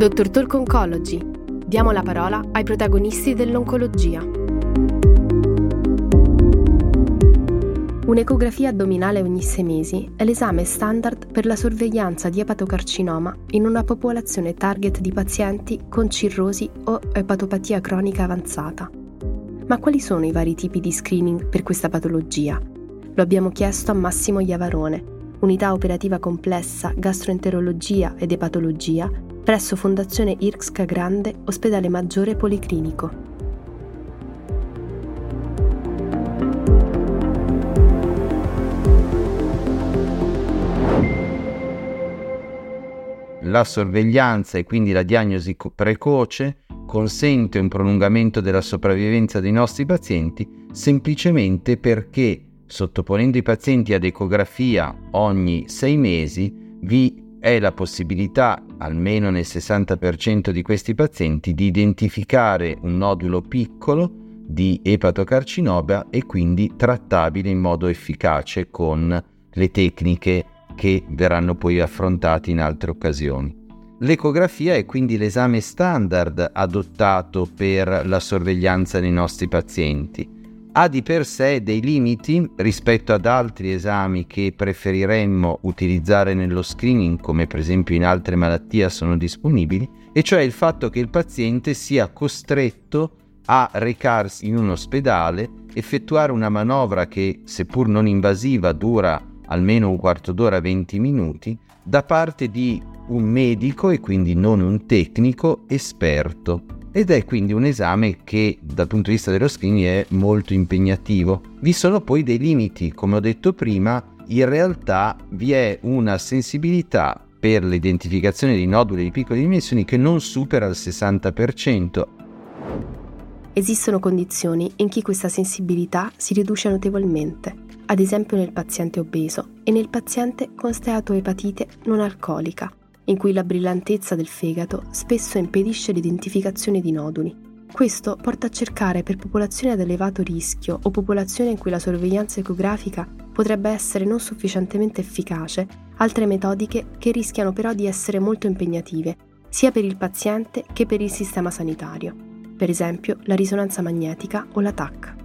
Dottor Talk Oncology. Diamo la parola ai protagonisti dell'oncologia. Un'ecografia addominale ogni sei mesi è l'esame standard per la sorveglianza di epatocarcinoma in una popolazione target di pazienti con cirrosi o epatopatia cronica avanzata. Ma quali sono i vari tipi di screening per questa patologia? Lo abbiamo chiesto a Massimo Iavarone, unità operativa complessa gastroenterologia ed epatologia presso Fondazione Irxca Grande, ospedale maggiore policlinico. La sorveglianza e quindi la diagnosi precoce consente un prolungamento della sopravvivenza dei nostri pazienti semplicemente perché sottoponendo i pazienti ad ecografia ogni sei mesi vi è la possibilità, almeno nel 60% di questi pazienti, di identificare un nodulo piccolo di epatocarcinoma e quindi trattabile in modo efficace con le tecniche che verranno poi affrontate in altre occasioni. L'ecografia è quindi l'esame standard adottato per la sorveglianza dei nostri pazienti. Ha di per sé dei limiti rispetto ad altri esami che preferiremmo utilizzare nello screening, come per esempio in altre malattie sono disponibili, e cioè il fatto che il paziente sia costretto a recarsi in un ospedale, effettuare una manovra che, seppur non invasiva, dura almeno un quarto d'ora, 20 minuti, da parte di un medico e quindi non un tecnico esperto. Ed è quindi un esame che dal punto di vista dello screening è molto impegnativo. Vi sono poi dei limiti, come ho detto prima, in realtà vi è una sensibilità per l'identificazione di noduli di piccole dimensioni che non supera il 60%. Esistono condizioni in cui questa sensibilità si riduce notevolmente ad esempio nel paziente obeso e nel paziente con steatoepatite non alcolica, in cui la brillantezza del fegato spesso impedisce l'identificazione di noduli. Questo porta a cercare per popolazioni ad elevato rischio o popolazioni in cui la sorveglianza ecografica potrebbe essere non sufficientemente efficace altre metodiche che rischiano però di essere molto impegnative, sia per il paziente che per il sistema sanitario, per esempio la risonanza magnetica o la TAC.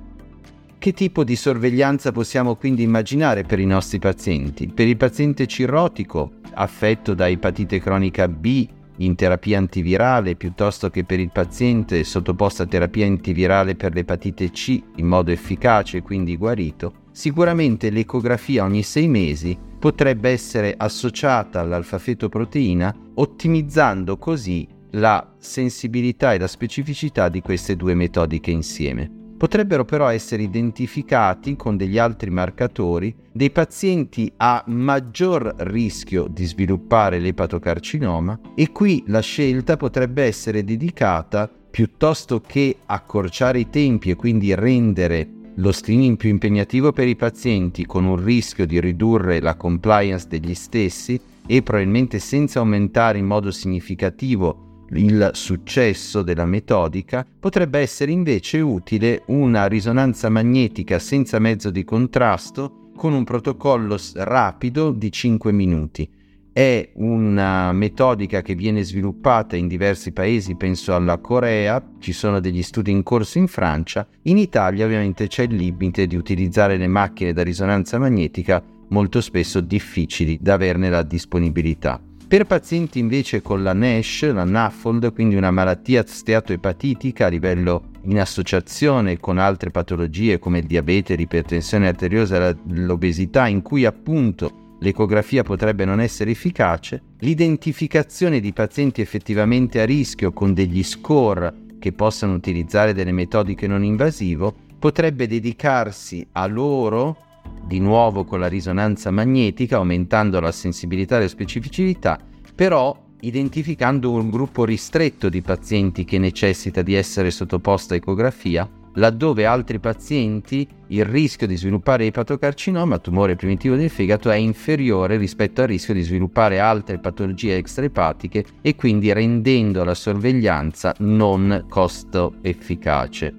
Che tipo di sorveglianza possiamo quindi immaginare per i nostri pazienti? Per il paziente cirrotico affetto da epatite cronica B in terapia antivirale piuttosto che per il paziente sottoposto a terapia antivirale per l'epatite C in modo efficace e quindi guarito, sicuramente l'ecografia ogni sei mesi potrebbe essere associata all'alfa-fetoproteina ottimizzando così la sensibilità e la specificità di queste due metodiche insieme. Potrebbero però essere identificati con degli altri marcatori dei pazienti a maggior rischio di sviluppare l'epatocarcinoma e qui la scelta potrebbe essere dedicata piuttosto che accorciare i tempi e quindi rendere lo screening più impegnativo per i pazienti con un rischio di ridurre la compliance degli stessi e probabilmente senza aumentare in modo significativo il successo della metodica, potrebbe essere invece utile una risonanza magnetica senza mezzo di contrasto con un protocollo rapido di 5 minuti. È una metodica che viene sviluppata in diversi paesi, penso alla Corea, ci sono degli studi in corso in Francia, in Italia ovviamente c'è il limite di utilizzare le macchine da risonanza magnetica molto spesso difficili da averne la disponibilità. Per pazienti invece con la NASH, la NAFLD, quindi una malattia steatoepatitica a livello in associazione con altre patologie come il diabete, l'ipertensione arteriosa l'obesità, in cui appunto l'ecografia potrebbe non essere efficace, l'identificazione di pazienti effettivamente a rischio con degli score che possano utilizzare delle metodiche non invasivo potrebbe dedicarsi a loro di nuovo con la risonanza magnetica, aumentando la sensibilità e la specificità, però identificando un gruppo ristretto di pazienti che necessita di essere sottoposto a ecografia, laddove altri pazienti il rischio di sviluppare epatocarcinoma, tumore primitivo del fegato, è inferiore rispetto al rischio di sviluppare altre patologie extraepatiche e quindi rendendo la sorveglianza non costo efficace.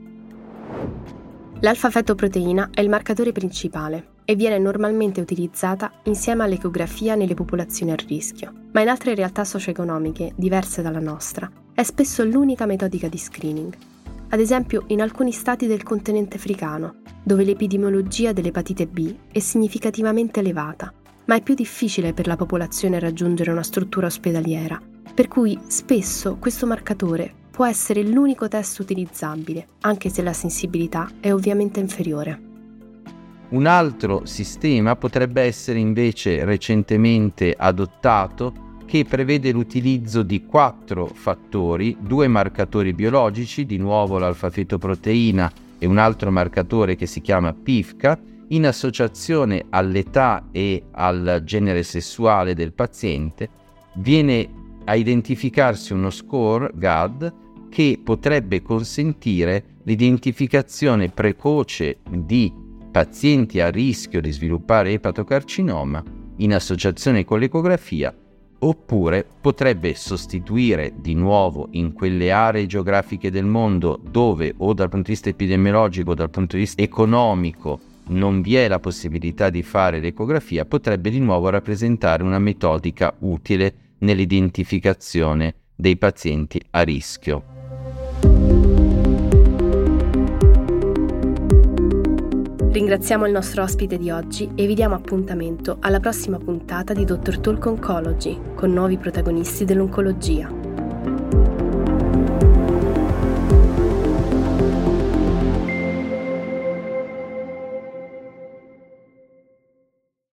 L'alfa-fetoproteina è il marcatore principale e viene normalmente utilizzata insieme all'ecografia nelle popolazioni a rischio, ma in altre realtà socio-economiche diverse dalla nostra è spesso l'unica metodica di screening. Ad esempio in alcuni stati del continente africano, dove l'epidemiologia dell'epatite B è significativamente elevata, ma è più difficile per la popolazione raggiungere una struttura ospedaliera, per cui spesso questo marcatore può essere l'unico test utilizzabile, anche se la sensibilità è ovviamente inferiore. Un altro sistema potrebbe essere invece recentemente adottato che prevede l'utilizzo di quattro fattori, due marcatori biologici, di nuovo l'alfa-fetoproteina e un altro marcatore che si chiama PIFCA, in associazione all'età e al genere sessuale del paziente, viene a identificarsi uno score GAD che potrebbe consentire l'identificazione precoce di pazienti a rischio di sviluppare epatocarcinoma in associazione con l'ecografia oppure potrebbe sostituire di nuovo in quelle aree geografiche del mondo dove o dal punto di vista epidemiologico o dal punto di vista economico non vi è la possibilità di fare l'ecografia, potrebbe di nuovo rappresentare una metodica utile nell'identificazione dei pazienti a rischio. Ringraziamo il nostro ospite di oggi e vi diamo appuntamento alla prossima puntata di Dr. Talk Oncology con nuovi protagonisti dell'oncologia.